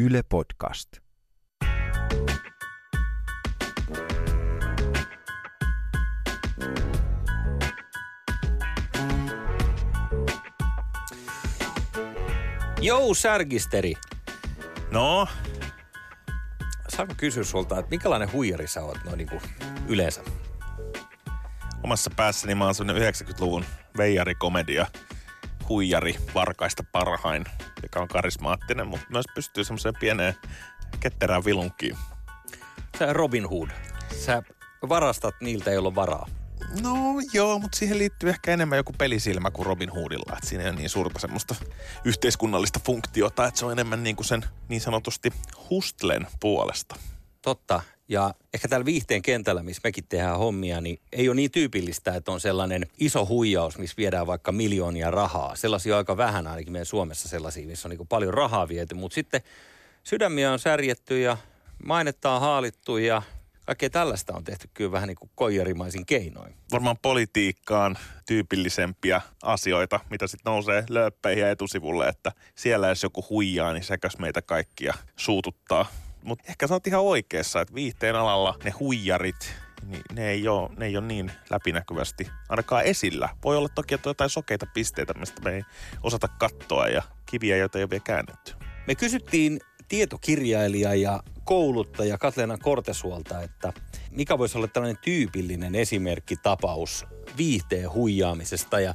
Yle Podcast. Jou, särgisteri. No, Saanko kysyä sulta, että minkälainen huijari sä oot noin niin kuin yleensä? omassa päässäni mä oon semmonen 90-luvun veijari-komedia, huijari, varkaista parhain, joka on karismaattinen, mutta myös pystyy semmoiseen pieneen ketterään vilunkiin. Sä Robin Hood. Sä varastat niiltä, joilla on varaa. No joo, mutta siihen liittyy ehkä enemmän joku pelisilmä kuin Robin Hoodilla. Että siinä ei ole niin suurta semmoista yhteiskunnallista funktiota, että se on enemmän niin kuin sen niin sanotusti hustlen puolesta. Totta. Ja ehkä täällä viihteen kentällä, missä mekin tehdään hommia, niin ei ole niin tyypillistä, että on sellainen iso huijaus, missä viedään vaikka miljoonia rahaa. Sellaisia aika vähän ainakin meidän Suomessa sellaisia, missä on niin paljon rahaa viety. Mutta sitten sydämiä on särjetty ja mainetta on haalittu ja kaikkea tällaista on tehty kyllä vähän niin kuin koijarimaisin keinoin. Varmaan politiikkaan tyypillisempiä asioita, mitä sitten nousee lööppeihin ja etusivulle, että siellä jos joku huijaa, niin sekäs meitä kaikkia suututtaa. Mutta ehkä sä oot ihan oikeassa, että viihteen alalla ne huijarit, niin ne ei ole, ne ei ole niin läpinäkyvästi ainakaan esillä. Voi olla toki, että on jotain sokeita pisteitä, mistä me ei osata katsoa ja kiviä, joita ei ole vielä käännetty. Me kysyttiin tietokirjailija ja kouluttaja Katleena Kortesuolta, että mikä voisi olla tällainen tyypillinen esimerkkitapaus viihteen huijaamisesta ja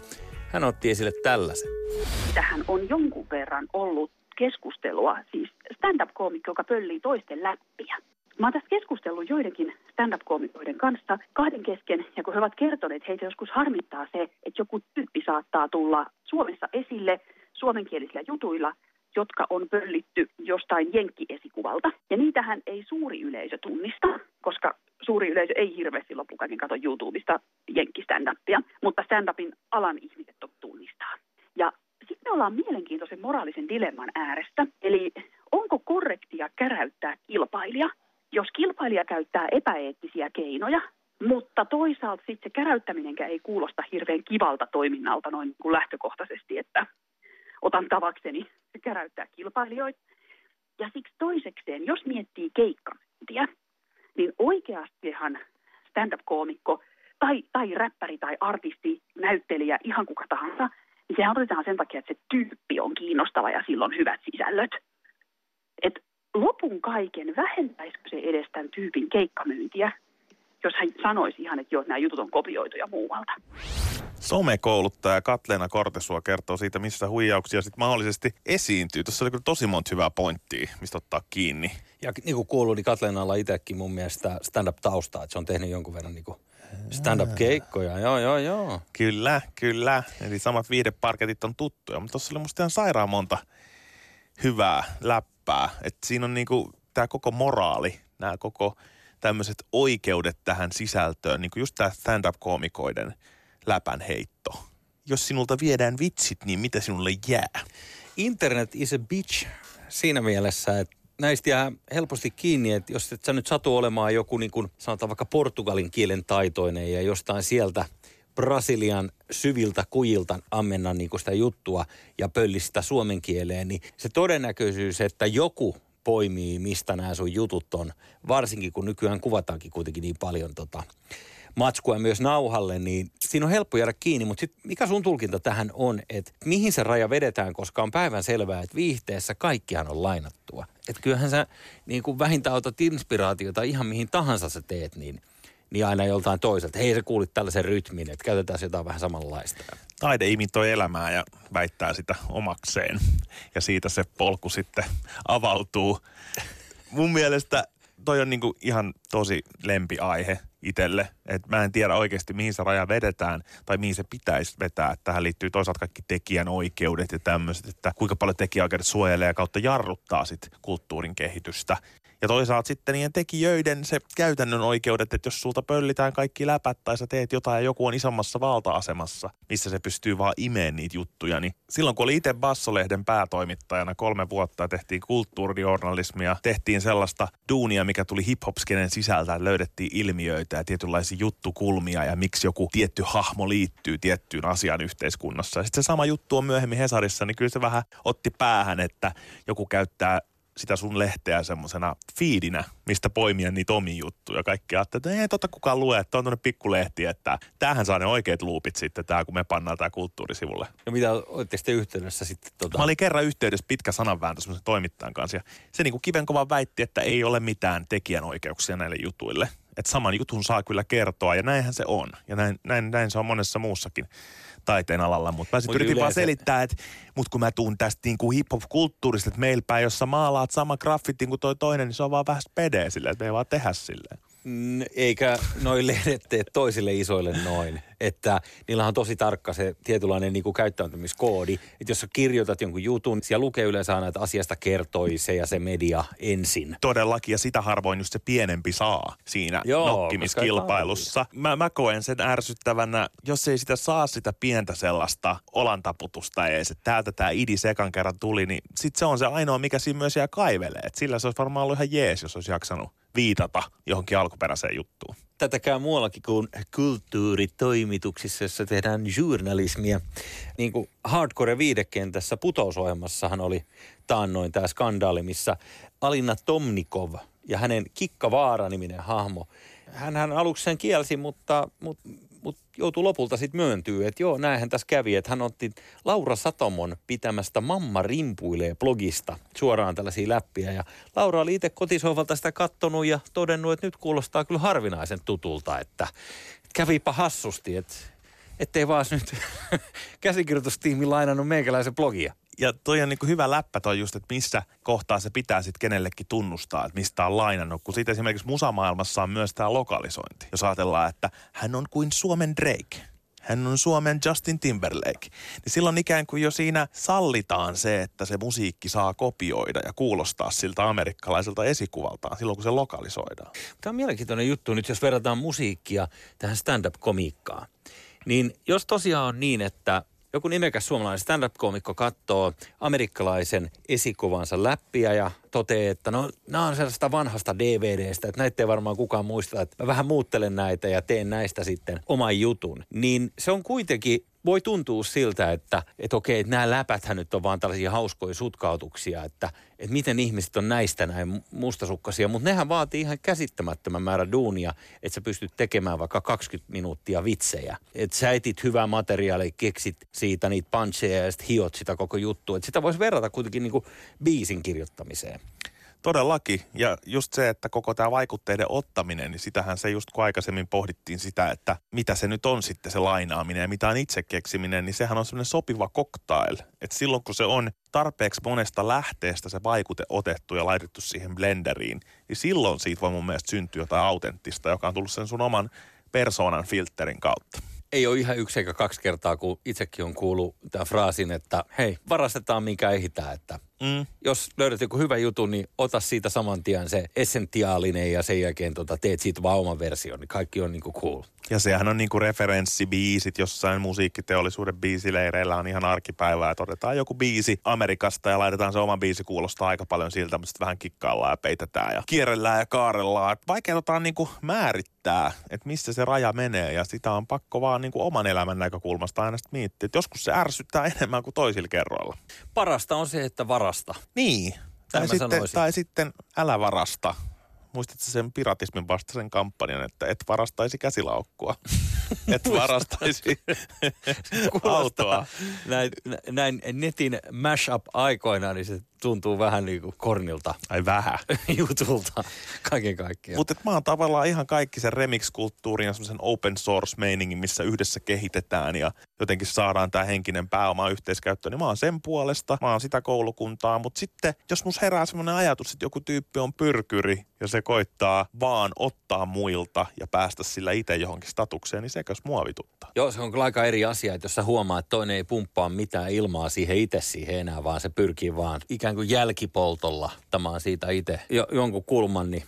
hän otti esille tällaisen. tähän on jonkun verran ollut keskustelua, siis stand-up-koomikko, joka pöllii toisten läppiä. Mä oon tästä keskustellut joidenkin stand-up-koomikoiden kanssa kahden kesken, ja kun he ovat kertoneet, että heitä joskus harmittaa se, että joku tyyppi saattaa tulla Suomessa esille suomenkielisillä jutuilla, jotka on pöllitty jostain jenkkiesikuvalta. Ja niitähän ei suuri yleisö tunnista, koska suuri yleisö ei hirveästi loppukäkin katso YouTubesta jenkkistand-upia, mutta stand-upin alan ihmiset tunnistaa. Ja sitten me ollaan mielenkiintoisen moraalisen dilemman äärestä. Eli onko korrektia käräyttää kilpailija, jos kilpailija käyttää epäeettisiä keinoja, mutta toisaalta sitten se käräyttäminenkään ei kuulosta hirveän kivalta toiminnalta noin niin kuin lähtökohtaisesti, että otan tavakseni käräyttää kilpailijoita. Ja siksi toisekseen, jos miettii keikkamyyntiä, niin oikeastihan stand-up-koomikko tai, tai räppäri tai artisti, näyttelijä, ihan kuka tahansa, niin sehän otetaan sen takia, että se tyyppi on kiinnostava ja sillä on hyvät sisällöt. Et lopun kaiken, vähentäisikö se edes tämän tyypin keikkamyyntiä, jos hän sanoisi ihan, että joo, nämä jutut on kopioitu ja muualta. Somekouluttaja Katleena Kortesua kertoo siitä, missä huijauksia sitten mahdollisesti esiintyy. Tuossa oli kyllä tosi monta hyvää pointtia, mistä ottaa kiinni. Ja niin kuin kuuluu, niin Katleenalla itsekin mun mielestä stand-up-taustaa, että se on tehnyt jonkun verran niin kuin stand-up-keikkoja. Joo, joo, joo. Kyllä, kyllä. Eli samat viideparketit on tuttuja, mutta tuossa oli musta ihan sairaan monta hyvää läppää. Että siinä on niinku tämä koko moraali, nämä koko tämmöiset oikeudet tähän sisältöön, niinku just tämä stand-up-koomikoiden läpänheitto. Jos sinulta viedään vitsit, niin mitä sinulle jää? Internet is a bitch siinä mielessä, että näistä jää helposti kiinni, että jos et sä nyt satu olemaan joku niin kuin sanotaan vaikka portugalin kielen taitoinen ja jostain sieltä Brasilian syviltä kujilta ammenna niin sitä juttua ja pöllistä suomen kieleen, niin se todennäköisyys, että joku poimii, mistä nämä sun jutut on, varsinkin kun nykyään kuvataankin kuitenkin niin paljon tota, matskua myös nauhalle, niin siinä on helppo jäädä kiinni, mutta sit mikä sun tulkinta tähän on, että mihin se raja vedetään, koska on päivän selvää, että viihteessä kaikkihan on lainattua. Että kyllähän sä niin kuin vähintään otat inspiraatiota ihan mihin tahansa sä teet, niin, niin aina joltain toiselta. Hei, sä kuulit tällaisen rytmin, että käytetään jotain vähän samanlaista. Taide imitoi elämää ja väittää sitä omakseen. Ja siitä se polku sitten avautuu. Mun mielestä toi on niinku ihan tosi lempiaihe itselle. Että mä en tiedä oikeasti, mihin se raja vedetään tai mihin se pitäisi vetää. Tähän liittyy toisaalta kaikki tekijän oikeudet ja tämmöiset, että kuinka paljon tekijäoikeudet suojelee ja kautta jarruttaa sit kulttuurin kehitystä. Ja toisaalta sitten niiden tekijöiden se käytännön oikeudet, että jos sulta pöllitään kaikki läpät tai sä teet jotain ja joku on isommassa valta-asemassa, missä se pystyy vaan imeen niitä juttuja, niin silloin kun oli itse Bassolehden päätoimittajana kolme vuotta tehtiin kulttuurijournalismia, tehtiin sellaista duunia, mikä tuli hip-hop-skenen sisältä, että löydettiin ilmiöitä ja tietynlaisia juttukulmia ja miksi joku tietty hahmo liittyy tiettyyn asiaan yhteiskunnassa. Sitten se sama juttu on myöhemmin Hesarissa, niin kyllä se vähän otti päähän, että joku käyttää sitä sun lehteä semmoisena fiidinä, mistä poimia niitä omia juttuja. Kaikki ajattelee, että ei tota kukaan lue, että on tuonne pikkulehti, että tämähän saa ne oikeat luupit sitten, tämä kun me pannaan tämä kulttuurisivulle. No mitä olitte sitten yhteydessä sitten? Tota? Mä olin kerran yhteydessä pitkä sananvääntö semmoisen toimittajan kanssa ja se niin kuin kivenkova väitti, että ei ole mitään tekijänoikeuksia näille jutuille. Että saman jutun saa kyllä kertoa ja näinhän se on. Ja näin, näin, näin se on monessa muussakin taiteen alalla, mutta mä sitten yritin yleensä... vaan selittää, että mut kun mä tuun tästä niin kuin hip-hop-kulttuurista, että meillä päin, jossa maalaat sama graffitin kuin toi toinen, niin se on vaan vähän spedee silleen, että me ei vaan tehdä silleen. Eikä noin lehdet tee toisille isoille noin. Että niillä on tosi tarkka se tietynlainen niin kuin käyttäytymiskoodi. Että jos sä kirjoitat jonkun jutun, siellä lukee yleensä aina, että asiasta kertoi se ja se media ensin. Todellakin, ja sitä harvoin just se pienempi saa siinä Joo, nokkimiskilpailussa. Mä, mä koen sen ärsyttävänä, jos ei sitä saa sitä pientä sellaista olantaputusta edes, että täältä tämä idi sekan kerran tuli, niin sit se on se ainoa, mikä siinä myös jää kaivelee. Et sillä se olisi varmaan ollut ihan jees, jos olisi jaksanut viitata johonkin alkuperäiseen juttuun. Tätä käy muuallakin kuin kulttuuritoimituksissa, jossa tehdään journalismia. Niin kuin Hardcore viidekentässä putousohjelmassahan oli taannoin tämä skandaali, missä Alina Tomnikov ja hänen Kikka Vaara-niminen hahmo, hän, hän aluksi sen kielsi, mutta, mutta mutta joutui lopulta sitten myöntyä, että joo, näinhän tässä kävi, että hän otti Laura Satomon pitämästä Mamma rimpuilee blogista suoraan tällaisia läppiä. Ja Laura oli itse kotisohvalta sitä kattonut ja todennut, että nyt kuulostaa kyllä harvinaisen tutulta, että, että kävipä hassusti, että ettei vaan nyt käsikirjoitustiimi lainannut meikäläisen blogia ja toi on niin hyvä läppä toi just, että missä kohtaa se pitää sitten kenellekin tunnustaa, että mistä on lainannut. Kun siitä esimerkiksi musamaailmassa on myös tämä lokalisointi. Jos ajatellaan, että hän on kuin Suomen Drake. Hän on Suomen Justin Timberlake. Niin silloin ikään kuin jo siinä sallitaan se, että se musiikki saa kopioida ja kuulostaa siltä amerikkalaiselta esikuvaltaan silloin, kun se lokalisoidaan. Tämä on mielenkiintoinen juttu nyt, jos verrataan musiikkia tähän stand-up-komiikkaan. Niin jos tosiaan on niin, että joku nimekäs suomalainen stand-up-koomikko katsoo amerikkalaisen esikuvansa läppiä ja toteaa, että no nämä on sellaista vanhasta DVDstä, että näitä ei varmaan kukaan muista, että mä vähän muuttelen näitä ja teen näistä sitten oman jutun. Niin se on kuitenkin voi tuntua siltä, että, että okei, että nämä läpäthän nyt on vaan tällaisia hauskoja sutkautuksia, että, että miten ihmiset on näistä näin mustasukkaisia, mutta nehän vaatii ihan käsittämättömän määrä duunia, että sä pystyt tekemään vaikka 20 minuuttia vitsejä. Että sä etit hyvää materiaalia, keksit siitä niitä puncheja ja sitten hiot sitä koko juttua. Että sitä voisi verrata kuitenkin niin kuin biisin kirjoittamiseen. Todellakin. Ja just se, että koko tämä vaikutteiden ottaminen, niin sitähän se just kun aikaisemmin pohdittiin sitä, että mitä se nyt on sitten se lainaaminen ja mitä on itse keksiminen, niin sehän on semmoinen sopiva cocktail. Että silloin kun se on tarpeeksi monesta lähteestä se vaikute otettu ja laitettu siihen blenderiin, niin silloin siitä voi mun mielestä syntyä jotain autenttista, joka on tullut sen sun oman persoonan filterin kautta ei ole ihan yksi eikä kaksi kertaa, kun itsekin on kuullut tämän fraasin, että hei, varastetaan minkä ehitään, että Mm. Jos löydät joku hyvä jutun, niin ota siitä saman tien se essentiaalinen ja sen jälkeen tota, teet siitä vaan oman version, niin kaikki on niinku cool. Ja sehän on niinku referenssibiisit jossain musiikkiteollisuuden biisileireillä on ihan arkipäivää, että otetaan joku biisi Amerikasta ja laitetaan se oma biisi kuulostaa aika paljon siltä, mutta sitten vähän kikkaillaan ja peitetään ja kierrellään ja kaarellaan. Vaikeutetaan niinku määrittää, että missä se raja menee ja sitä on pakko vaan niinku oman elämän näkökulmasta aina miettiä. Että joskus se ärsyttää enemmän kuin toisilla kerroilla. Parasta on se, että varasta. Niin. Tai sitten, tai sitten älä varasta. Muistatko sen piratismin vastaisen kampanjan, että et varastaisi käsilaukkua? et varastaisi autoa. Näin, näin netin mashup-aikoina, niin se tuntuu vähän niin kuin kornilta. Ai vähän. jutulta kaiken kaikkiaan. Mutta mä oon tavallaan ihan kaikki sen remix-kulttuurin ja semmoisen open source-meiningin, missä yhdessä kehitetään ja jotenkin saadaan tämä henkinen pääoma yhteiskäyttöön. Niin mä oon sen puolesta, mä oon sitä koulukuntaa, mutta sitten jos mus herää semmoinen ajatus, että joku tyyppi on pyrkyri ja se koittaa vaan ottaa muilta ja päästä sillä itse johonkin statukseen, niin sekös mua vituttaa. Joo, se on kyllä aika eri asia, että jos sä huomaa, että toinen ei pumppaa mitään ilmaa siihen itse siihen enää, vaan se pyrkii vaan ikään kuin jälkipoltolla ottamaan siitä itse jo, jonkun kulman, niin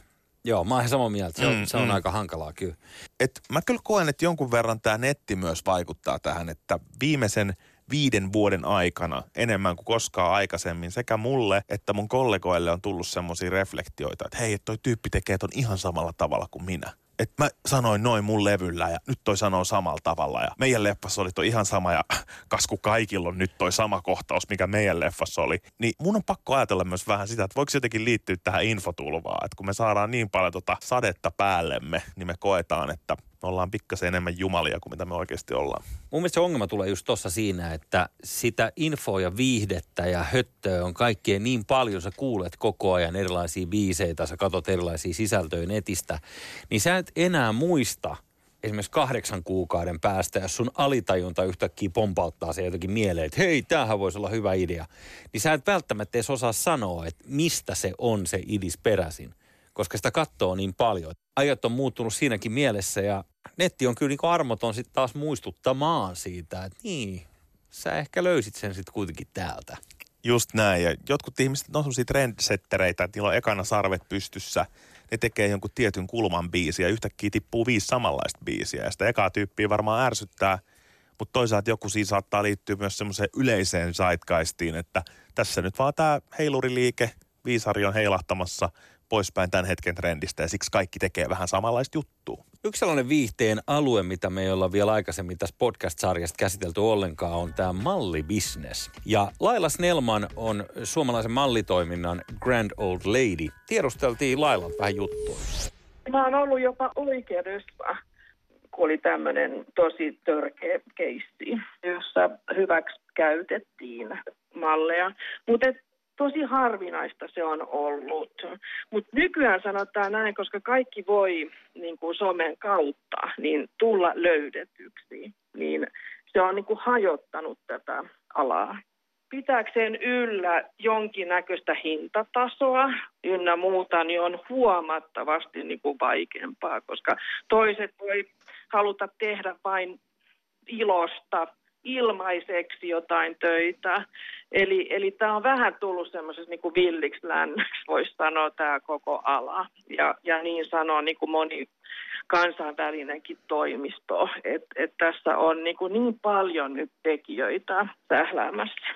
Joo, mä oon samaa mieltä. Se on, mm, se on mm. aika hankalaa kyllä. Et mä kyllä koen, että jonkun verran tämä netti myös vaikuttaa tähän, että viimeisen viiden vuoden aikana enemmän kuin koskaan aikaisemmin sekä mulle että mun kollegoille on tullut semmoisia reflektioita, että hei, toi tyyppi tekee ton ihan samalla tavalla kuin minä. Että mä sanoin noin mun levyllä ja nyt toi sanoo samalla tavalla. Ja meidän leffassa oli toi ihan sama ja kasku kaikilla on nyt toi sama kohtaus, mikä meidän leffassa oli. Niin mun on pakko ajatella myös vähän sitä, että voiko se jotenkin liittyä tähän infotulvaan. Että kun me saadaan niin paljon tota sadetta päällemme, niin me koetaan, että me ollaan pikkasen enemmän jumalia kuin mitä me oikeasti ollaan. Mun mielestä se ongelma tulee just tuossa siinä, että sitä infoa ja viihdettä ja höttöä on kaikkien niin paljon, sä kuulet koko ajan erilaisia biiseitä, sä katsot erilaisia sisältöjä netistä, niin sä et enää muista esimerkiksi kahdeksan kuukauden päästä, jos sun alitajunta yhtäkkiä pompauttaa se jotenkin mieleen, että hei, tämähän voisi olla hyvä idea, niin sä et välttämättä edes osaa sanoa, että mistä se on se idis peräisin, koska sitä katsoo niin paljon. Ajat on muuttunut siinäkin mielessä ja netti on kyllä niin armoton sitten taas muistuttamaan siitä, että niin, sä ehkä löysit sen sitten kuitenkin täältä. Just näin. Ja jotkut ihmiset on sellaisia trendsettereitä, että niillä on ekana sarvet pystyssä. Ne tekee jonkun tietyn kulman biisiä ja yhtäkkiä tippuu viisi samanlaista biisiä. Ja sitä ekaa tyyppiä varmaan ärsyttää, mutta toisaalta joku siinä saattaa liittyä myös semmoiseen yleiseen zeitgeistiin, että tässä nyt vaan tämä heiluriliike, viisari on heilahtamassa – poispäin tämän hetken trendistä ja siksi kaikki tekee vähän samanlaista juttua. Yksi sellainen viihteen alue, mitä me ei olla vielä aikaisemmin tässä podcast-sarjasta käsitelty ollenkaan, on tämä mallibisnes. Ja Laila Snellman on suomalaisen mallitoiminnan Grand Old Lady. Tiedusteltiin Lailan vähän juttua. Mä oon ollut jopa oikeudessa, kun oli tämmöinen tosi törkeä keissi, jossa hyväksi käytettiin malleja. Mutta tosi harvinaista se on ollut. Mutta nykyään sanotaan näin, koska kaikki voi niin kuin somen kautta niin tulla löydetyksi, niin se on niin kuin hajottanut tätä alaa. Pitääkseen yllä jonkinnäköistä hintatasoa ynnä muuta, niin on huomattavasti niin kuin vaikeampaa, koska toiset voi haluta tehdä vain ilosta ilmaiseksi jotain töitä. Eli, eli tämä on vähän tullut semmoisessa niin villiksi länneksi, voisi sanoa tämä koko ala. Ja, ja niin sanoo niin kuin moni kansainvälinenkin toimisto, että et tässä on niin, kuin niin paljon nyt tekijöitä sähläämässä.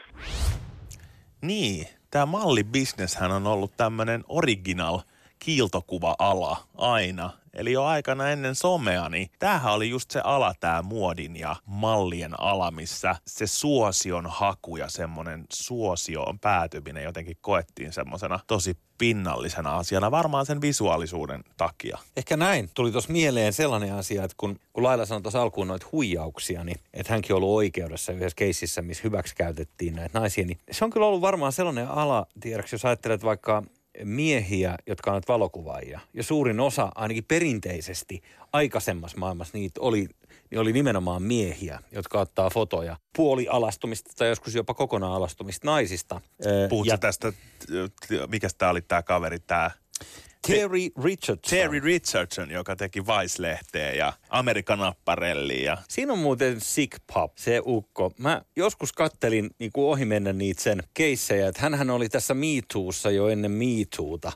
Niin, tämä mallibisneshän on ollut tämmöinen original kiiltokuva-ala aina. Eli jo aikana ennen somea, niin tämähän oli just se ala, tämä muodin ja mallien ala, missä se suosion haku ja semmoinen suosioon päätyminen jotenkin koettiin semmoisena tosi pinnallisena asiana, varmaan sen visuaalisuuden takia. Ehkä näin. Tuli tuossa mieleen sellainen asia, että kun, kun Laila sanoi tuossa alkuun noita huijauksia, niin että hänkin on ollut oikeudessa yhdessä keississä, missä hyväksi käytettiin näitä naisia, niin se on kyllä ollut varmaan sellainen ala, tiedätkö, jos ajattelet vaikka miehiä, jotka ovat valokuvaajia. Ja suurin osa, ainakin perinteisesti, aikaisemmassa maailmassa niitä oli, niin oli nimenomaan miehiä, jotka ottaa fotoja puolialastumista tai joskus jopa kokonaan alastumista naisista. Puhutko ja... tästä, mikä tämä oli tämä kaveri, tämä Terry Richardson. Terry Richardson, joka teki Vice-lehteä ja Amerikan Apparelli. Ja... Siinä on muuten Sick Pop, se ukko. Mä joskus kattelin niin kuin ohi mennä niitä sen keissejä, että hänhän oli tässä MeToossa jo ennen MeToota.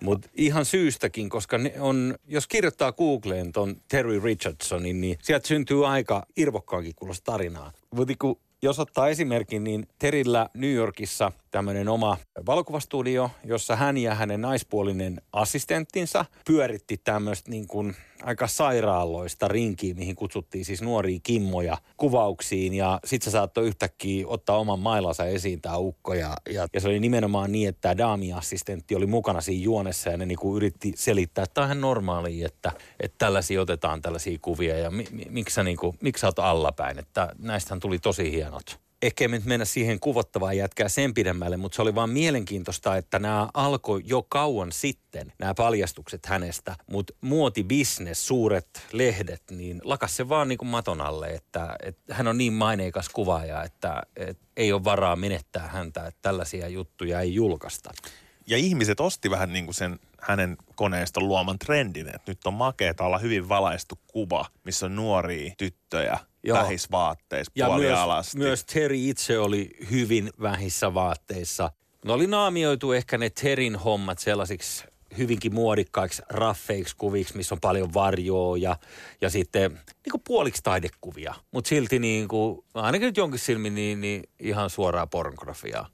Mutta ihan syystäkin, koska ne on, jos kirjoittaa Googleen ton Terry Richardsonin, niin sieltä syntyy aika irvokkaakin kuulosta tarinaa. Mutta jos ottaa esimerkin, niin Terillä New Yorkissa tämmöinen oma valokuvastudio, jossa hän ja hänen naispuolinen assistenttinsa pyöritti tämmöistä niin kuin aika sairaaloista rinkiä, mihin kutsuttiin siis nuoria kimmoja kuvauksiin. Ja sit se saattoi yhtäkkiä ottaa oman mailansa esiin tämä ukko. Ja, ja, ja, se oli nimenomaan niin, että tämä daamiassistentti oli mukana siinä juonessa ja ne niin kuin yritti selittää, että tämä on ihan normaali, että, että tällaisia otetaan tällaisia kuvia. Ja mi, mi, miksi, sä, niin kuin, miksi sä oot allapäin, että näistähän tuli tosi hienot ehkä ei mennä siihen kuvottavaan jätkää sen pidemmälle, mutta se oli vaan mielenkiintoista, että nämä alkoi jo kauan sitten, nämä paljastukset hänestä. Mutta muotibisnes, suuret lehdet, niin lakas se vaan niin kuin maton alle, että, että hän on niin maineikas kuvaaja, että, että ei ole varaa menettää häntä, että tällaisia juttuja ei julkaista. Ja ihmiset osti vähän niin kuin sen hänen koneiston luoman trendin, että nyt on makeeta olla hyvin valaistu kuva, missä on nuoria tyttöjä Joo. vähissä vaatteissa ja myös, myös Terry itse oli hyvin vähissä vaatteissa. No oli naamioitu ehkä ne Terin hommat sellaisiksi hyvinkin muodikkaiksi raffeiksi kuviksi, missä on paljon varjoa ja, ja sitten niin kuin puoliksi taidekuvia. Mutta silti niin kuin, ainakin nyt jonkin silmin niin, niin ihan suoraa pornografiaa.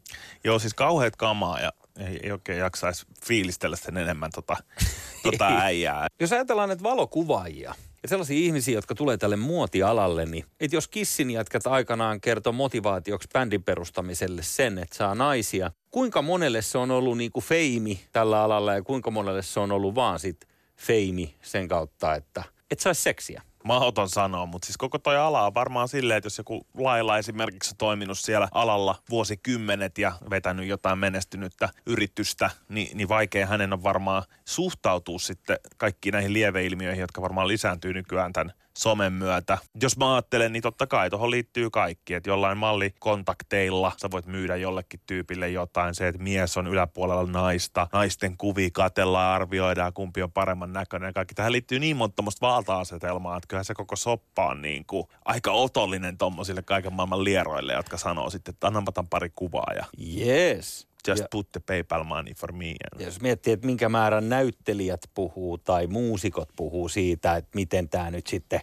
Joo, siis kauheat kamaa ja ei, ei oikein jaksaisi fiilistellä sen enemmän tota, tota äijää. Jos ajatellaan näitä valokuvaajia ja sellaisia ihmisiä, jotka tulee tälle muotialalle, niin että jos Kissin jätkät aikanaan kertoo motivaatioksi bändin perustamiselle sen, että saa naisia, kuinka monelle se on ollut niin feimi tällä alalla ja kuinka monelle se on ollut vaan sit feimi sen kautta, että et saisi seksiä? Mahdoton sanoa, mutta siis koko toi ala on varmaan silleen, että jos joku lailla esimerkiksi on toiminut siellä alalla vuosikymmenet ja vetänyt jotain menestynyttä yritystä, niin, niin vaikea hänen on varmaan suhtautua sitten kaikkiin näihin lieveilmiöihin, jotka varmaan lisääntyy nykyään tämän somen myötä. Jos mä ajattelen, niin totta kai tuohon liittyy kaikki, että jollain mallikontakteilla sä voit myydä jollekin tyypille jotain, se, että mies on yläpuolella naista, naisten kuvia katellaan, arvioidaan, kumpi on paremman näköinen kaikki. Tähän liittyy niin monta valta-asetelmaa, että kyllähän se koko soppa on niin kuin aika otollinen tommosille kaiken maailman lieroille, jotka sanoo sitten, että annan pari kuvaa ja Yes. Just Ja- put the PayPal money for me. Ja jos miettii, että minkä määrän näyttelijät puhuu tai muusikot puhuu siitä, että miten tämä nyt sitten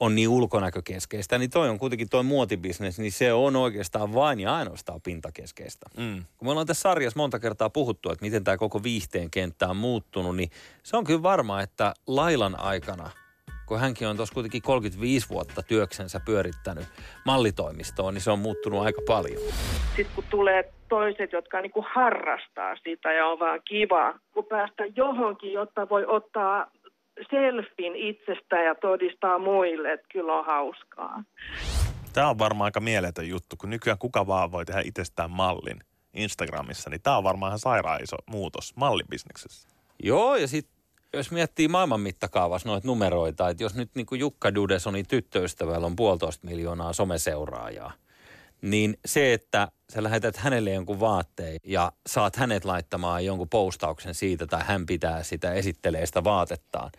on niin ulkonäkökeskeistä, niin toi on kuitenkin toi muotibisnes, niin se on oikeastaan vain ja ainoastaan pintakeskeistä. Mm. Kun me ollaan tässä sarjassa monta kertaa puhuttu, että miten tämä koko viihteen kenttä on muuttunut, niin se on kyllä varma, että Lailan aikana, kun hänkin on tuossa kuitenkin 35 vuotta työksensä pyörittänyt mallitoimistoon, niin se on muuttunut aika paljon. Sitten kun tulee toiset, jotka niin kuin harrastaa sitä ja on vaan kiva, kun päästä johonkin, jotta voi ottaa selfin itsestä ja todistaa muille, että kyllä on hauskaa. Tämä on varmaan aika mieletön juttu, kun nykyään kuka vaan voi tehdä itsestään mallin Instagramissa, niin tämä on varmaan ihan sairaan iso muutos mallibisneksessä. Joo, ja sitten jos miettii maailman mittakaavassa noita numeroita, että jos nyt niin kuin Jukka Dudesonin tyttöystävällä on puolitoista miljoonaa someseuraajaa, niin se, että sä lähetät hänelle jonkun vaatteen ja saat hänet laittamaan jonkun postauksen siitä tai hän pitää sitä, esittelee sitä vaatettaan,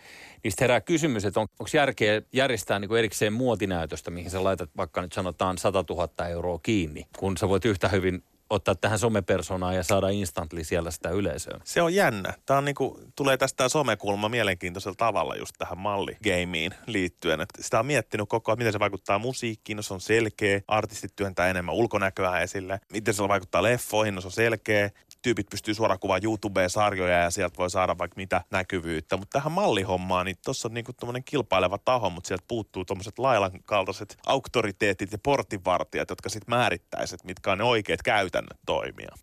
niin herää kysymys, että on, onko järkeä järjestää niin erikseen muotinäytöstä, mihin sä laitat vaikka nyt sanotaan 100 000 euroa kiinni, kun sä voit yhtä hyvin ottaa tähän somepersonaan ja saada instantly siellä sitä yleisöä. Se on jännä. Tämä on niinku, tulee tästä somekulma mielenkiintoisella tavalla just tähän malligeimiin liittyen. Et sitä on miettinyt koko ajan, miten se vaikuttaa musiikkiin, no se on selkeä. Artistit työntää enemmän ulkonäköä esille. Miten se vaikuttaa leffoihin, no se on selkeä. Tyypit pystyy suoraan kuvaamaan YouTubeen sarjoja ja sieltä voi saada vaikka mitä näkyvyyttä. Mutta tähän mallihommaan, niin tuossa on niinku tommonen kilpaileva taho, mutta sieltä puuttuu tommoset lailan kaltaiset auktoriteetit ja portinvartijat, jotka sitten määrittäisivät, mitkä on ne oikeat käytännöt toimia.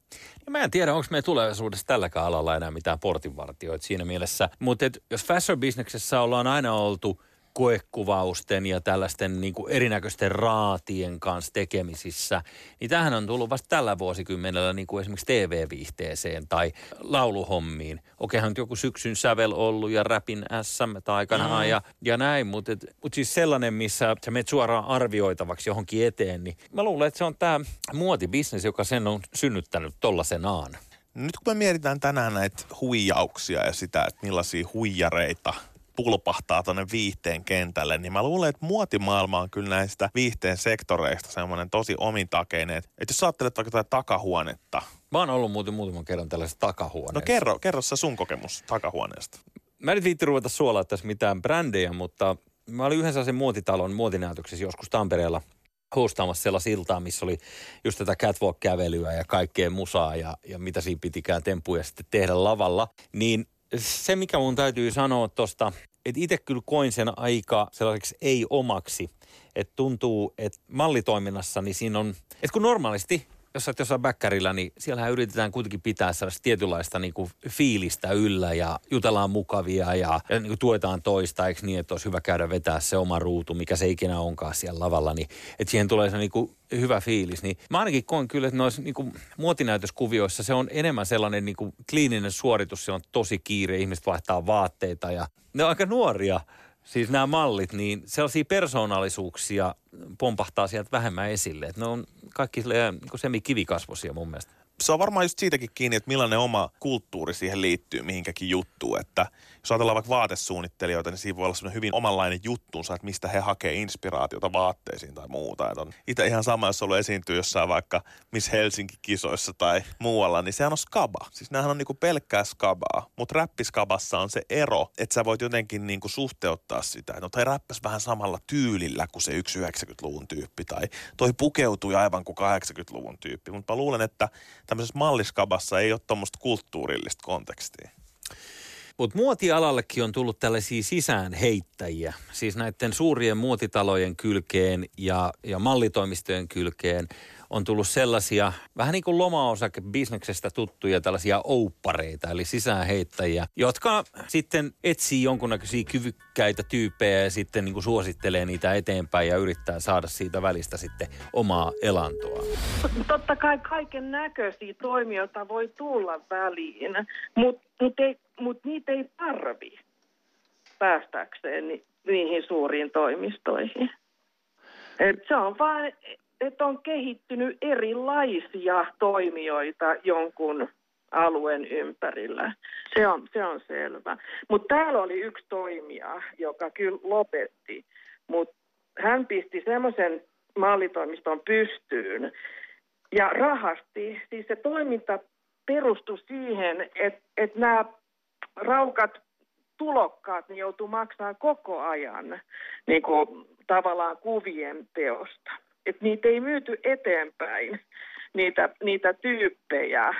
Ja mä en tiedä, onko meillä tulevaisuudessa tälläkään alalla enää mitään portinvartioita siinä mielessä. Mutta jos fashion-bisneksessä ollaan aina oltu koekuvausten ja tällaisten niin kuin erinäköisten raatien kanssa tekemisissä, niin tähän on tullut vasta tällä vuosikymmenellä niin kuin esimerkiksi TV-viihteeseen tai lauluhommiin. Okeihan nyt joku syksyn sävel ollut ja räpin SM aikanaan ja, ja näin, mutta mut siis sellainen, missä sä menet suoraan arvioitavaksi johonkin eteen, niin mä luulen, että se on tämä muotibisnes, joka sen on synnyttänyt tollasenaan. Nyt kun me mietitään tänään näitä huijauksia ja sitä, että millaisia huijareita pulpahtaa tuonne viihteen kentälle, niin mä luulen, että muotimaailma on kyllä näistä viihteen sektoreista semmoinen tosi omintakeinen. Että jos sä ajattelet vaikka tätä takahuonetta, Mä oon ollut muuten muutaman kerran tällaisessa takahuoneessa. no kerro, kerro sä sun kokemus takahuoneesta. Mä en nyt viitti ruveta suolaa tässä mitään brändejä, mutta mä olin yhdessä sen muotitalon muotinäytöksessä joskus Tampereella hostaamassa sellaista iltaa, missä oli just tätä catwalk-kävelyä ja kaikkea musaa ja, ja mitä siinä pitikään temppuja sitten tehdä lavalla. Niin se, mikä mun täytyy sanoa tosta, että itse kyllä koin sen aika sellaiseksi ei-omaksi. Että tuntuu, että mallitoiminnassa, niin siinä on, että kun normaalisti jos oot jossain bäkkärillä, niin siellähän yritetään kuitenkin pitää sellaista tietynlaista niin kuin fiilistä yllä ja jutellaan mukavia ja, ja niin kuin tuetaan toista, eikö niin, että olisi hyvä käydä vetää se oma ruutu, mikä se ikinä onkaan siellä lavalla, niin että siihen tulee se niin kuin hyvä fiilis. Niin mä ainakin koen kyllä, että noissa niin kuin muotinäytöskuvioissa se on enemmän sellainen niin kuin kliininen suoritus, se on tosi kiire, ihmiset vaihtaa vaatteita ja ne on aika nuoria siis nämä mallit, niin sellaisia persoonallisuuksia pompahtaa sieltä vähemmän esille. Että ne on kaikki niin semi-kivikasvoisia mun mielestä. se on varmaan just siitäkin kiinni, että millainen oma kulttuuri siihen liittyy mihinkäkin juttuun. Että jos ajatellaan vaikka vaatesuunnittelijoita, niin siinä voi olla semmoinen hyvin omanlainen juttuunsa, että mistä he hakee inspiraatiota vaatteisiin tai muuta. Että on itse ihan sama, jos on ollut esiintyä jossain vaikka Miss Helsinki-kisoissa tai muualla, niin sehän on skaba. Siis näähän on niinku pelkkää skabaa, mutta räppiskabassa on se ero, että sä voit jotenkin niinku suhteuttaa sitä. No toi räppäs vähän samalla tyylillä kuin se yksi 90-luvun tyyppi tai toi pukeutui aivan kuin 80-luvun tyyppi. Mutta mä luulen, että tämmöisessä malliskabassa ei ole tuommoista kulttuurillista kontekstia. Mutta muotialallekin on tullut tällaisia sisäänheittäjiä, siis näiden suurien muotitalojen kylkeen ja, ja mallitoimistojen kylkeen on tullut sellaisia, vähän niin kuin lomaosake bisneksestä tuttuja tällaisia ouppareita, eli sisäänheittäjiä, jotka sitten etsii jonkunnäköisiä kyvykkäitä tyyppejä ja sitten niin kuin suosittelee niitä eteenpäin ja yrittää saada siitä välistä sitten omaa elantoa. Totta kai kaiken näköisiä toimijoita voi tulla väliin, mutta mut mut niitä ei tarvi päästäkseen ni, niihin suuriin toimistoihin. Et se on vain että on kehittynyt erilaisia toimijoita jonkun alueen ympärillä. Se on, se on selvä. Mutta täällä oli yksi toimija, joka kyllä lopetti, mutta hän pisti semmoisen mallitoimiston pystyyn ja rahasti. Siis se toiminta perustui siihen, että et nämä raukat tulokkaat niin joutuu maksamaan koko ajan niin kuin, tavallaan kuvien teosta että niitä ei myyty eteenpäin, niitä, niitä tyyppejä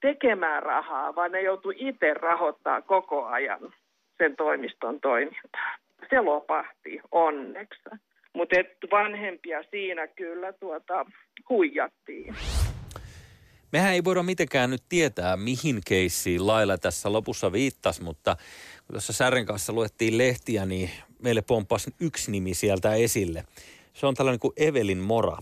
tekemään rahaa, vaan ne joutu itse rahoittaa koko ajan sen toimiston toimintaa. Se lopahti onneksi. Mutta vanhempia siinä kyllä tuota, huijattiin. Mehän ei voida mitenkään nyt tietää, mihin keissiin lailla tässä lopussa viittasi, mutta kun tuossa Särren kanssa luettiin lehtiä, niin meille pomppasi yksi nimi sieltä esille – se on tällainen kuin Evelin Mora.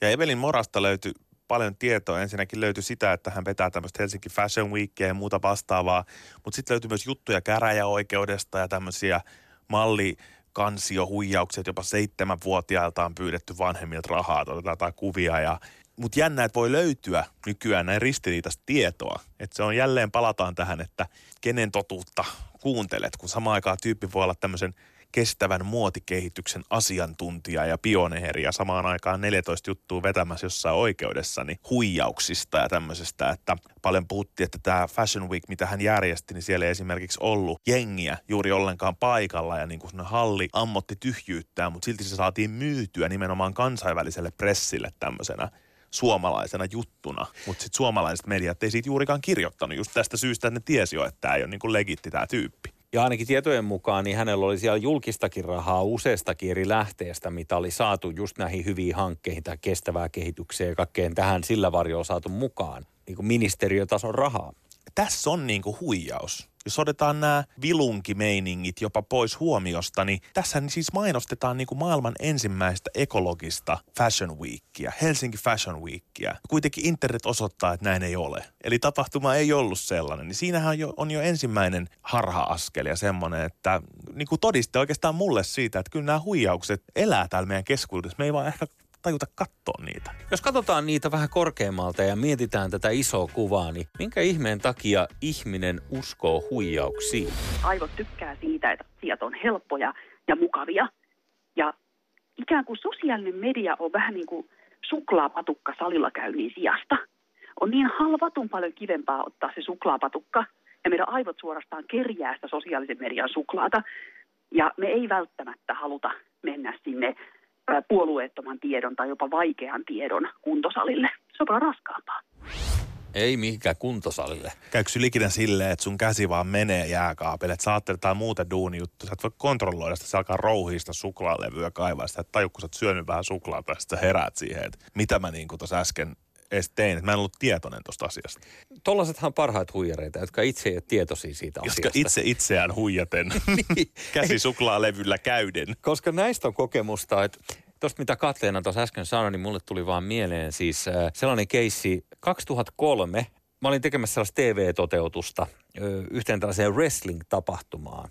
Ja Evelin Morasta löytyi paljon tietoa. Ensinnäkin löytyi sitä, että hän vetää tämmöistä Helsinki Fashion Weekia ja muuta vastaavaa. Mutta sitten löytyi myös juttuja käräjäoikeudesta ja tämmöisiä malli kansiohuijauksia, jopa seitsemänvuotiailta on pyydetty vanhemmilta rahaa, otetaan tai kuvia ja mutta jännä, että voi löytyä nykyään näin ristiriitaista tietoa. Että se on jälleen, palataan tähän, että kenen totuutta kuuntelet, kun samaan aikaan tyyppi voi olla tämmöisen kestävän muotikehityksen asiantuntija ja pioneeri ja samaan aikaan 14 juttua vetämässä jossain oikeudessa niin huijauksista ja tämmöisestä, että paljon puhuttiin, että tämä Fashion Week, mitä hän järjesti, niin siellä ei esimerkiksi ollut jengiä juuri ollenkaan paikalla ja niin kuin halli ammotti tyhjyyttää, mutta silti se saatiin myytyä nimenomaan kansainväliselle pressille tämmöisenä suomalaisena juttuna. Mutta sitten suomalaiset mediat ei siitä juurikaan kirjoittanut just tästä syystä, että ne tiesi jo, että tämä ei ole niin kuin legitti tämä tyyppi. Ja ainakin tietojen mukaan niin hänellä oli siellä julkistakin rahaa useastakin eri lähteestä, mitä oli saatu just näihin hyviin hankkeihin tai kestävää kehitykseen ja kaikkeen tähän sillä varjolla saatu mukaan. Niin kuin ministeriötason rahaa. Tässä on niin kuin huijaus jos otetaan nämä vilunkimeiningit jopa pois huomiosta, niin tässä niin siis mainostetaan niin kuin maailman ensimmäistä ekologista Fashion Weekia, Helsinki Fashion Weekia. Kuitenkin internet osoittaa, että näin ei ole. Eli tapahtuma ei ollut sellainen. Niin siinähän on jo, on jo ensimmäinen harha-askel ja semmoinen, että niin kuin todiste oikeastaan mulle siitä, että kyllä nämä huijaukset elää täällä meidän keskuudessa. Me ei vaan ehkä tajuta katsoa niitä. Jos katsotaan niitä vähän korkeammalta ja mietitään tätä isoa kuvaa, niin minkä ihmeen takia ihminen uskoo huijauksiin? Aivot tykkää siitä, että asiat on helppoja ja mukavia. Ja ikään kuin sosiaalinen media on vähän niin kuin suklaapatukka salilla käynnin sijasta. On niin halvatun paljon kivempaa ottaa se suklaapatukka ja meidän aivot suorastaan kerjää sitä sosiaalisen median suklaata. Ja me ei välttämättä haluta mennä sinne puolueettoman tiedon tai jopa vaikean tiedon kuntosalille. Se on paljon raskaampaa. Ei mihinkään kuntosalille. Käykö ikinä silleen, että sun käsi vaan menee jääkaapille, että sä ajattelet jotain muuta duunijuttu. Sä et voi kontrolloida sitä, se alkaa rouhista suklaalevyä kaivaa sitä, että taju, kun sä oot syönyt vähän suklaata ja sitten heräät siihen, että mitä mä niin tuossa äsken edes tein, että mä en ollut tietoinen tuosta asiasta. Tollasethan parhaat huijareita, jotka itse ei ole tietoisia siitä jotka asiasta. itse itseään huijaten, niin. käsi suklaalevyllä käyden. Koska näistä on kokemusta, että tuosta mitä Katleena tuossa äsken sanoi, niin mulle tuli vaan mieleen siis äh, sellainen keissi 2003. Mä olin tekemässä sellaista TV-toteutusta yhteen tällaiseen wrestling-tapahtumaan.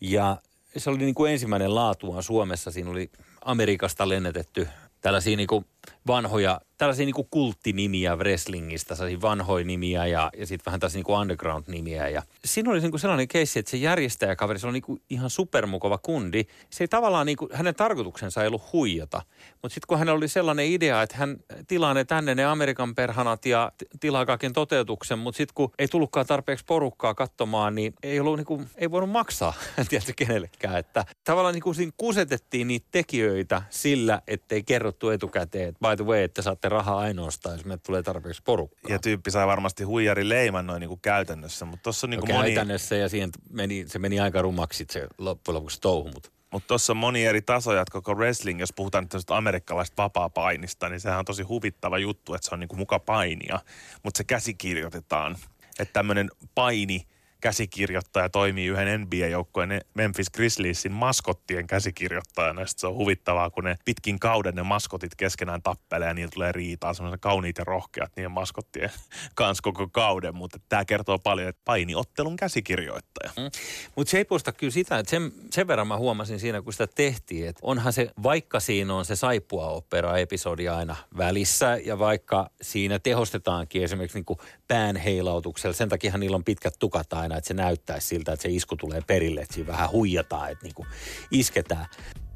Ja se oli niin kuin ensimmäinen laatuaan Suomessa. Siinä oli Amerikasta lennetetty tällaisia niin kuin vanhoja, tällaisia niin kuin kulttinimiä wrestlingistä, sellaisia vanhoja nimiä ja, ja sitten vähän tällaisia niin kuin underground-nimiä. Ja siinä oli niin kuin sellainen keissi, että se järjestäjäkaveri, se oli niin kuin ihan supermukava kundi. Se ei tavallaan, niin kuin, hänen tarkoituksensa ei ollut huijata. Mutta sitten kun hänellä oli sellainen idea, että hän tilaa ne tänne ne Amerikan perhanat ja tilaa kaiken toteutuksen, mutta sitten kun ei tullutkaan tarpeeksi porukkaa katsomaan, niin ei, ollut, niin kuin, ei voinut maksaa tietysti kenellekään. Että tavallaan niin kuin siinä kusetettiin niitä tekijöitä sillä, ettei kerrottu etukäteen, että by the way, että saatte raha ainoastaan, jos meille tulee tarpeeksi porukkaa. Ja tyyppi sai varmasti huijari leiman noin niin kuin käytännössä, mutta tuossa on niin kuin no, moni... Käytännössä ja siihen meni, se meni aika rumaksi se loppujen lopuksi touhu, mutta mutta tuossa on moni eri tasoja, että koko wrestling, jos puhutaan nyt amerikkalaista vapaa-painista, niin sehän on tosi huvittava juttu, että se on niinku muka painia, mutta se käsikirjoitetaan. Että tämmöinen paini käsikirjoittaja toimii yhden NBA-joukkueen Memphis Grizzliesin maskottien käsikirjoittajana. Sitten se on huvittavaa, kun ne pitkin kauden ne maskotit keskenään tappelee ja niillä tulee riitaa. Semmoisen kauniit ja rohkeat niiden maskottien kanssa koko kauden. Mutta tämä kertoo paljon, että painiottelun käsikirjoittaja. Mm. Mutta se ei poista kyllä sitä, että sen, sen verran mä huomasin siinä, kun sitä tehtiin, että onhan se, vaikka siinä on se saippua opera-episodi aina välissä ja vaikka siinä tehostetaankin esimerkiksi niin kuin pään heilautuksella, sen takia niillä on pitkät tukat aina että se näyttäisi siltä, että se isku tulee perille, että siinä vähän huijataan, että niinku isketään.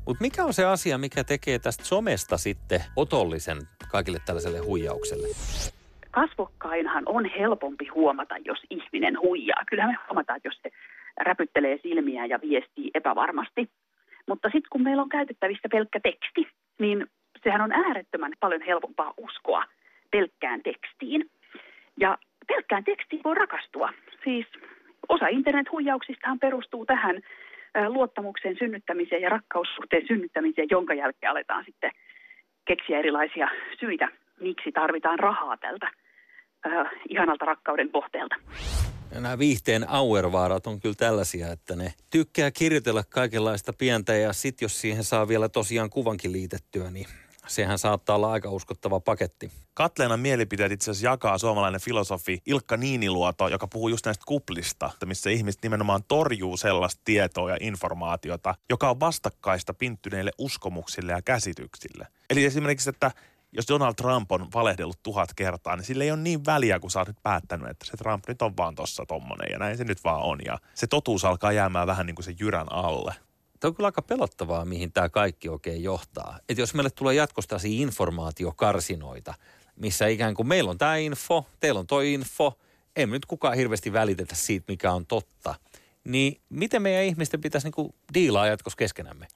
Mutta mikä on se asia, mikä tekee tästä somesta sitten otollisen kaikille tällaiselle huijaukselle? Kasvokkainhan on helpompi huomata, jos ihminen huijaa. Kyllähän me huomataan, jos se räpyttelee silmiä ja viestii epävarmasti. Mutta sitten kun meillä on käytettävissä pelkkä teksti, niin sehän on äärettömän paljon helpompaa uskoa pelkkään tekstiin. Ja pelkkään tekstiin voi rakastua. Siis osa internethuijauksistahan perustuu tähän luottamuksen synnyttämiseen ja rakkaussuhteen synnyttämiseen, jonka jälkeen aletaan sitten keksiä erilaisia syitä, miksi tarvitaan rahaa tältä äh, ihanalta rakkauden kohteelta. Ja nämä viihteen auervaarat on kyllä tällaisia, että ne tykkää kirjoitella kaikenlaista pientä ja sitten jos siihen saa vielä tosiaan kuvankin liitettyä, niin sehän saattaa olla aika uskottava paketti. Katleena mielipiteet itse asiassa jakaa suomalainen filosofi Ilkka Niiniluoto, joka puhuu just näistä kuplista, missä ihmiset nimenomaan torjuu sellaista tietoa ja informaatiota, joka on vastakkaista pinttyneille uskomuksille ja käsityksille. Eli esimerkiksi, että jos Donald Trump on valehdellut tuhat kertaa, niin sille ei ole niin väliä, kun sä oot nyt päättänyt, että se Trump nyt on vaan tossa tommonen ja näin se nyt vaan on. Ja se totuus alkaa jäämään vähän niin kuin se jyrän alle. Tämä on kyllä aika pelottavaa, mihin tämä kaikki oikein johtaa. Että jos meille tulee jatkosta informaatiokarsinoita, missä ikään kuin meillä on tämä info, teillä on toi info, ei nyt kukaan hirveästi välitetä siitä, mikä on totta. Niin miten meidän ihmisten pitäisi niinku diilaa jatkossa keskenämme?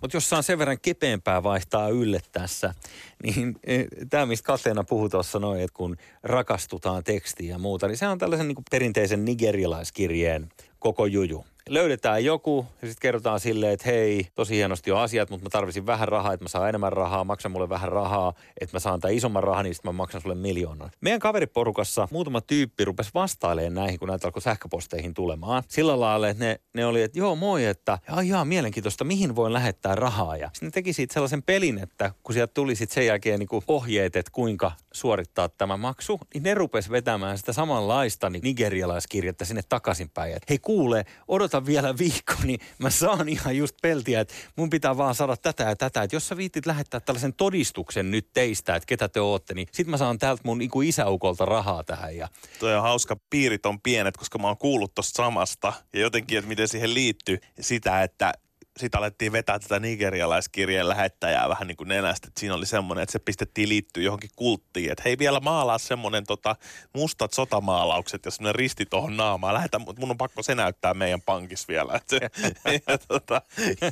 Mutta jos saan sen verran kepeämpää vaihtaa ylle tässä, niin e, tämä, mistä Kateena puhui tuossa noin, että kun rakastutaan tekstiin ja muuta, niin se on tällaisen niin perinteisen nigerialaiskirjeen koko juju löydetään joku ja sitten kerrotaan silleen, että hei, tosi hienosti on asiat, mutta mä tarvisin vähän rahaa, että mä saan enemmän rahaa, maksa mulle vähän rahaa, että mä saan tämän isomman rahan, niin sitten mä maksan sulle miljoonan. Meidän kaveriporukassa muutama tyyppi rupesi vastailemaan näihin, kun näitä alkoi sähköposteihin tulemaan. Sillä lailla, että ne, ne oli, että joo moi, että jaa, jaa, mielenkiintoista, mihin voin lähettää rahaa. Ja sitten ne teki siitä sellaisen pelin, että kun sieltä tuli sitten sen jälkeen niin kuin ohjeet, että kuinka suorittaa tämä maksu, niin ne rupesi vetämään sitä samanlaista niin nigerialaiskirjettä sinne takaisinpäin. Että hei kuule, odota odota vielä viikko, niin mä saan ihan just peltiä, että mun pitää vaan saada tätä ja tätä. Että jos sä viittit lähettää tällaisen todistuksen nyt teistä, että ketä te ootte, niin sit mä saan täältä mun iku isäukolta rahaa tähän. Ja... Toi on hauska, piirit on pienet, koska mä oon kuullut tosta samasta. Ja jotenkin, että miten siihen liittyy sitä, että sitten alettiin vetää tätä nigerialaiskirjeen lähettäjää vähän niin kuin nenästä. Että siinä oli semmoinen, että se pistettiin liittyä johonkin kulttiin. Että hei vielä maalaa semmoinen tota, mustat sotamaalaukset ja semmoinen risti tuohon naamaan. Lähetä, mutta mun on pakko se näyttää meidän pankissa vielä. Että se, ja, tota,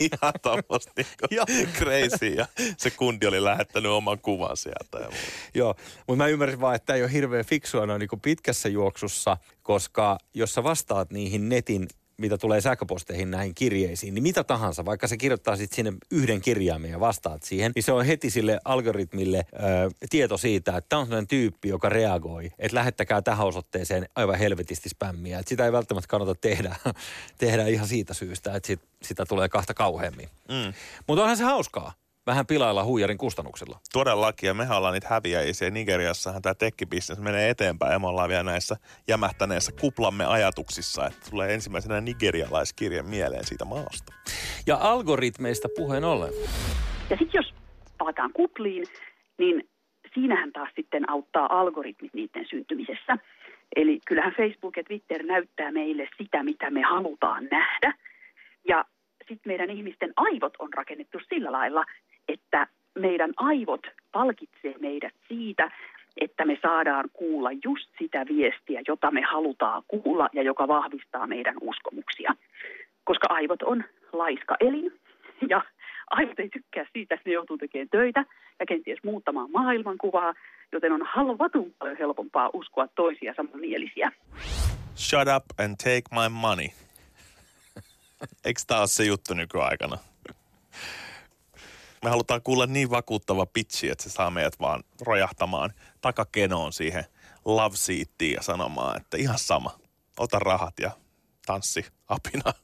ihan tämmöistä niin crazy. Ja se kundi oli lähettänyt oman kuvan sieltä. Ja Joo, mutta mä ymmärsin vaan, että tämä ei ole hirveän fiksua noin niin pitkässä juoksussa, koska jos sä vastaat niihin netin mitä tulee sähköposteihin näihin kirjeisiin, niin mitä tahansa, vaikka se kirjoittaa sitten sinne yhden kirjaimen ja vastaat siihen, niin se on heti sille algoritmille ö, tieto siitä, että tämä on sellainen tyyppi, joka reagoi, että lähettäkää tähän osoitteeseen aivan helvetisti spämmiä. Että sitä ei välttämättä kannata tehdä, tehdä ihan siitä syystä, että sit, sitä tulee kahta kauheammin. Mm. Mutta onhan se hauskaa vähän pilailla huijarin kustannuksilla. Todellakin, ja mehän ollaan niitä häviäjiä. Nigeriassahan tämä tekkibisnes menee eteenpäin, ja me ollaan vielä näissä jämähtäneessä kuplamme ajatuksissa, että tulee ensimmäisenä nigerialaiskirja mieleen siitä maasta. Ja algoritmeista puheen ollen. Ja sitten jos palataan kupliin, niin siinähän taas sitten auttaa algoritmit niiden syntymisessä. Eli kyllähän Facebook ja Twitter näyttää meille sitä, mitä me halutaan nähdä. Ja sitten meidän ihmisten aivot on rakennettu sillä lailla, että meidän aivot palkitsee meidät siitä, että me saadaan kuulla just sitä viestiä, jota me halutaan kuulla ja joka vahvistaa meidän uskomuksia. Koska aivot on laiska elin ja aivot ei tykkää siitä, että ne joutuu tekemään töitä ja kenties muuttamaan maailmankuvaa, joten on halvatun paljon helpompaa uskoa toisia samanmielisiä. Shut up and take my money. Eikö tämä ole se juttu nykyaikana? Me halutaan kuulla niin vakuuttava pitchi, että se saa meidät vaan rojahtamaan takakenoon siihen love seattiin ja sanomaan, että ihan sama. Ota rahat ja tanssi apina.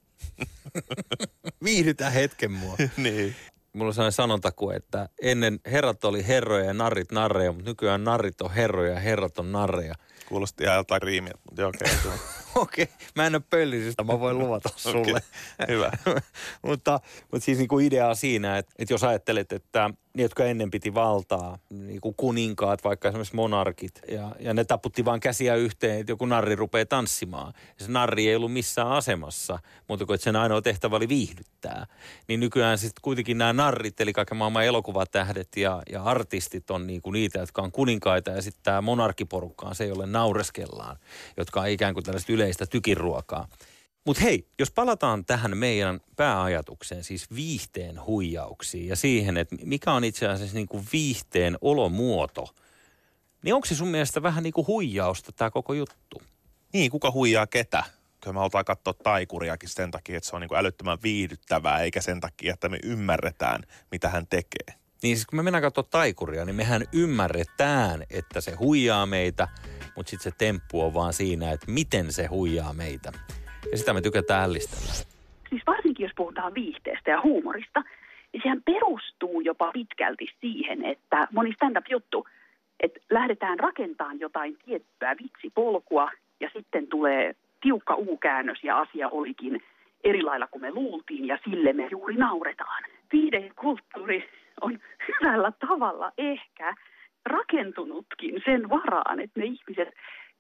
Viihdytään hetken mua. niin. Mulla on sellainen sanontaku, että ennen herrat oli herroja ja narrit narreja, mutta nykyään narrit on herroja ja herrat on narreja. Kuulosti ihan jotain riimiä, mutta joo, okei. Okay, Okei, okay. mä en ole pöllisistä, mä voin luvata sulle. Okay. Hyvä. mutta, mutta siis niin kuin idea on siinä, että, että jos ajattelet, että ne, jotka ennen piti valtaa, niin kuin kuninkaat, vaikka esimerkiksi monarkit, ja, ja ne taputti vaan käsiä yhteen, että joku narri rupeaa tanssimaan. Ja se narri ei ollut missään asemassa, mutta kun sen ainoa tehtävä oli viihdyttää. Niin nykyään sitten kuitenkin nämä narrit, eli kaiken maailman elokuvatähdet ja, ja artistit on niin kuin niitä, jotka on kuninkaita, ja sitten tämä monarkiporukka on se, jolle naureskellaan, jotka on ikään kuin tällaista yleistä tykiruokaa. Mutta hei, jos palataan tähän meidän pääajatukseen, siis viihteen huijauksiin ja siihen, että mikä on itse asiassa niin kuin viihteen olomuoto, niin onko se sun mielestä vähän niin kuin huijausta tämä koko juttu? Niin, kuka huijaa ketä? Kyllä me halutaan katsoa taikuriakin sen takia, että se on niin kuin älyttömän viihdyttävää, eikä sen takia, että me ymmärretään, mitä hän tekee. Niin siis kun me mennään katsoa taikuria, niin mehän ymmärretään, että se huijaa meitä, mutta sitten se temppu on vaan siinä, että miten se huijaa meitä. Ja sitä me tykätään ällistellä. Siis varsinkin jos puhutaan viihteestä ja huumorista, niin sehän perustuu jopa pitkälti siihen, että moni stand-up-juttu, että lähdetään rakentamaan jotain tiettyä vitsipolkua ja sitten tulee tiukka U-käännös ja asia olikin eri lailla kuin me luultiin ja sille me juuri nauretaan. Viidekulttuuri on hyvällä tavalla ehkä rakentunutkin sen varaan, että me ihmiset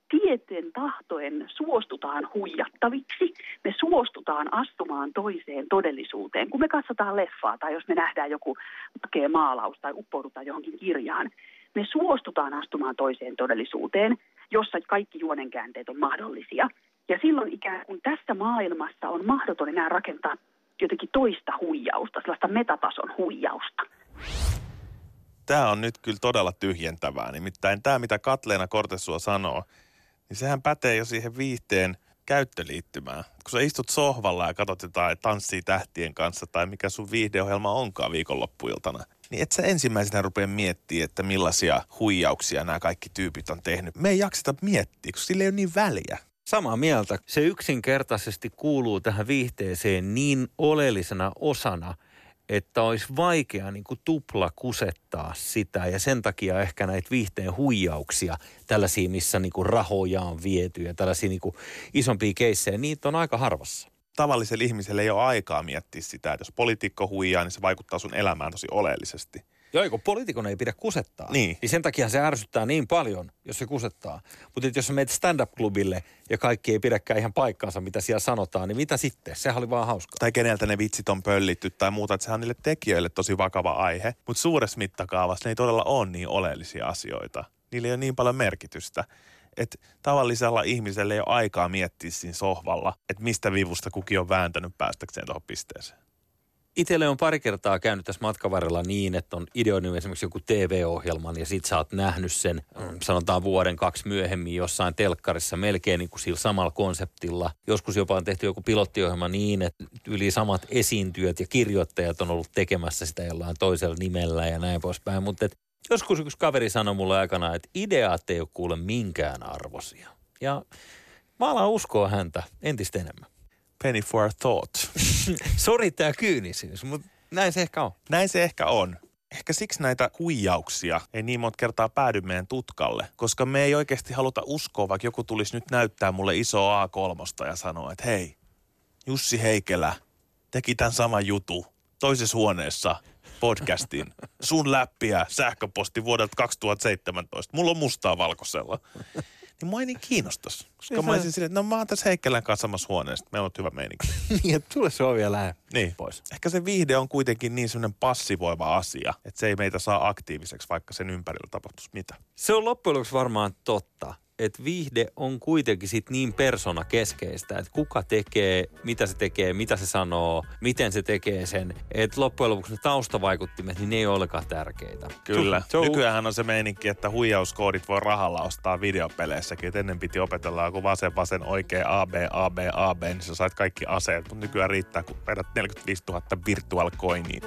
tieteen tahtoen suostutaan huijattaviksi. Me suostutaan astumaan toiseen todellisuuteen. Kun me katsotaan leffaa tai jos me nähdään joku makea maalaus tai uppoudutaan johonkin kirjaan, me suostutaan astumaan toiseen todellisuuteen, jossa kaikki juonenkäänteet on mahdollisia. Ja silloin ikään kuin tässä maailmassa on mahdoton enää rakentaa jotenkin toista huijausta, sellaista metatason huijausta. Tämä on nyt kyllä todella tyhjentävää. Nimittäin tämä, mitä Katleena Kortesua sanoo, niin sehän pätee jo siihen viihteen käyttöliittymään. Kun sä istut sohvalla ja katsot jotain tanssii tähtien kanssa tai mikä sun viihdeohjelma onkaan viikonloppuiltana, niin et sä ensimmäisenä rupea miettiä, että millaisia huijauksia nämä kaikki tyypit on tehnyt. Me ei jakseta miettiä, koska sillä ei ole niin väliä. Samaa mieltä. Se yksinkertaisesti kuuluu tähän viihteeseen niin oleellisena osana, että olisi vaikea niin kuin tupla kusettaa sitä ja sen takia ehkä näitä viihteen huijauksia, tällaisia missä niin kuin rahoja on viety ja tällaisia niin kuin isompia keissejä, niitä on aika harvassa. Tavalliselle ihmiselle ei ole aikaa miettiä sitä, että jos poliitikko huijaa, niin se vaikuttaa sun elämään tosi oleellisesti. Joo, kun poliitikon ei pidä kusettaa. Niin. niin sen takia se ärsyttää niin paljon, jos se kusettaa. Mutta jos sä menet stand-up-klubille ja kaikki ei pidäkään ihan paikkaansa, mitä siellä sanotaan, niin mitä sitten? Sehän oli vaan hauskaa. Tai keneltä ne vitsit on pöllitty tai muuta, että sehän on niille tekijöille tosi vakava aihe. Mutta suuressa mittakaavassa ne ei todella ole niin oleellisia asioita. Niillä ei ole niin paljon merkitystä että tavallisella ihmisellä ei ole aikaa miettiä siinä sohvalla, että mistä vivusta kukin on vääntänyt päästäkseen tuohon pisteeseen. Itelle on pari kertaa käynyt tässä matkavarrella niin, että on ideoinut esimerkiksi joku TV-ohjelman ja sit sä oot nähnyt sen, mm, sanotaan vuoden kaksi myöhemmin jossain telkkarissa melkein niin kuin sillä samalla konseptilla. Joskus jopa on tehty joku pilottiohjelma niin, että yli samat esiintyjät ja kirjoittajat on ollut tekemässä sitä jollain toisella nimellä ja näin poispäin. Mutta joskus yksi kaveri sanoi mulle aikana, että ideat ei ole kuule minkään arvosia. Ja mä alan uskoa häntä entistä enemmän. Penny for a thought. Sori tämä kyynisyys, mutta näin se ehkä on. Näin se ehkä on. Ehkä siksi näitä huijauksia ei niin monta kertaa päädy meidän tutkalle, koska me ei oikeasti haluta uskoa, vaikka joku tulisi nyt näyttää mulle iso A3 ja sanoa, että hei, Jussi Heikelä teki tämän saman jutu toisessa huoneessa podcastin. Sun läppiä sähköposti vuodelta 2017. Mulla on mustaa valkoisella niin mua ei niin kiinnostaisi. Koska niin mä olisin silleen, että no mä oon tässä Heikkelän kanssa samassa huoneessa, meillä on hyvä meininki. niin, että tule se on vielä niin. pois. Ehkä se viihde on kuitenkin niin semmoinen passivoiva asia, että se ei meitä saa aktiiviseksi, vaikka sen ympärillä tapahtuisi mitä. Se on loppujen lopuksi varmaan totta. Että viihde on kuitenkin sit niin persona keskeistä, että kuka tekee, mitä se tekee, mitä se sanoo, miten se tekee sen. Että loppujen lopuksi ne taustavaikuttimet, niin ne ei ole ollenkaan tärkeitä. Kyllä. Se on- Nykyään on se meininki, että huijauskoodit voi rahalla ostaa videopeleissäkin. Et ennen piti opetella joku vasen, vasen, oikea, A, B, A, B, A, B, niin sä sait kaikki aseet. Mutta nykyään riittää, kun vedät 45 000 virtual coinia.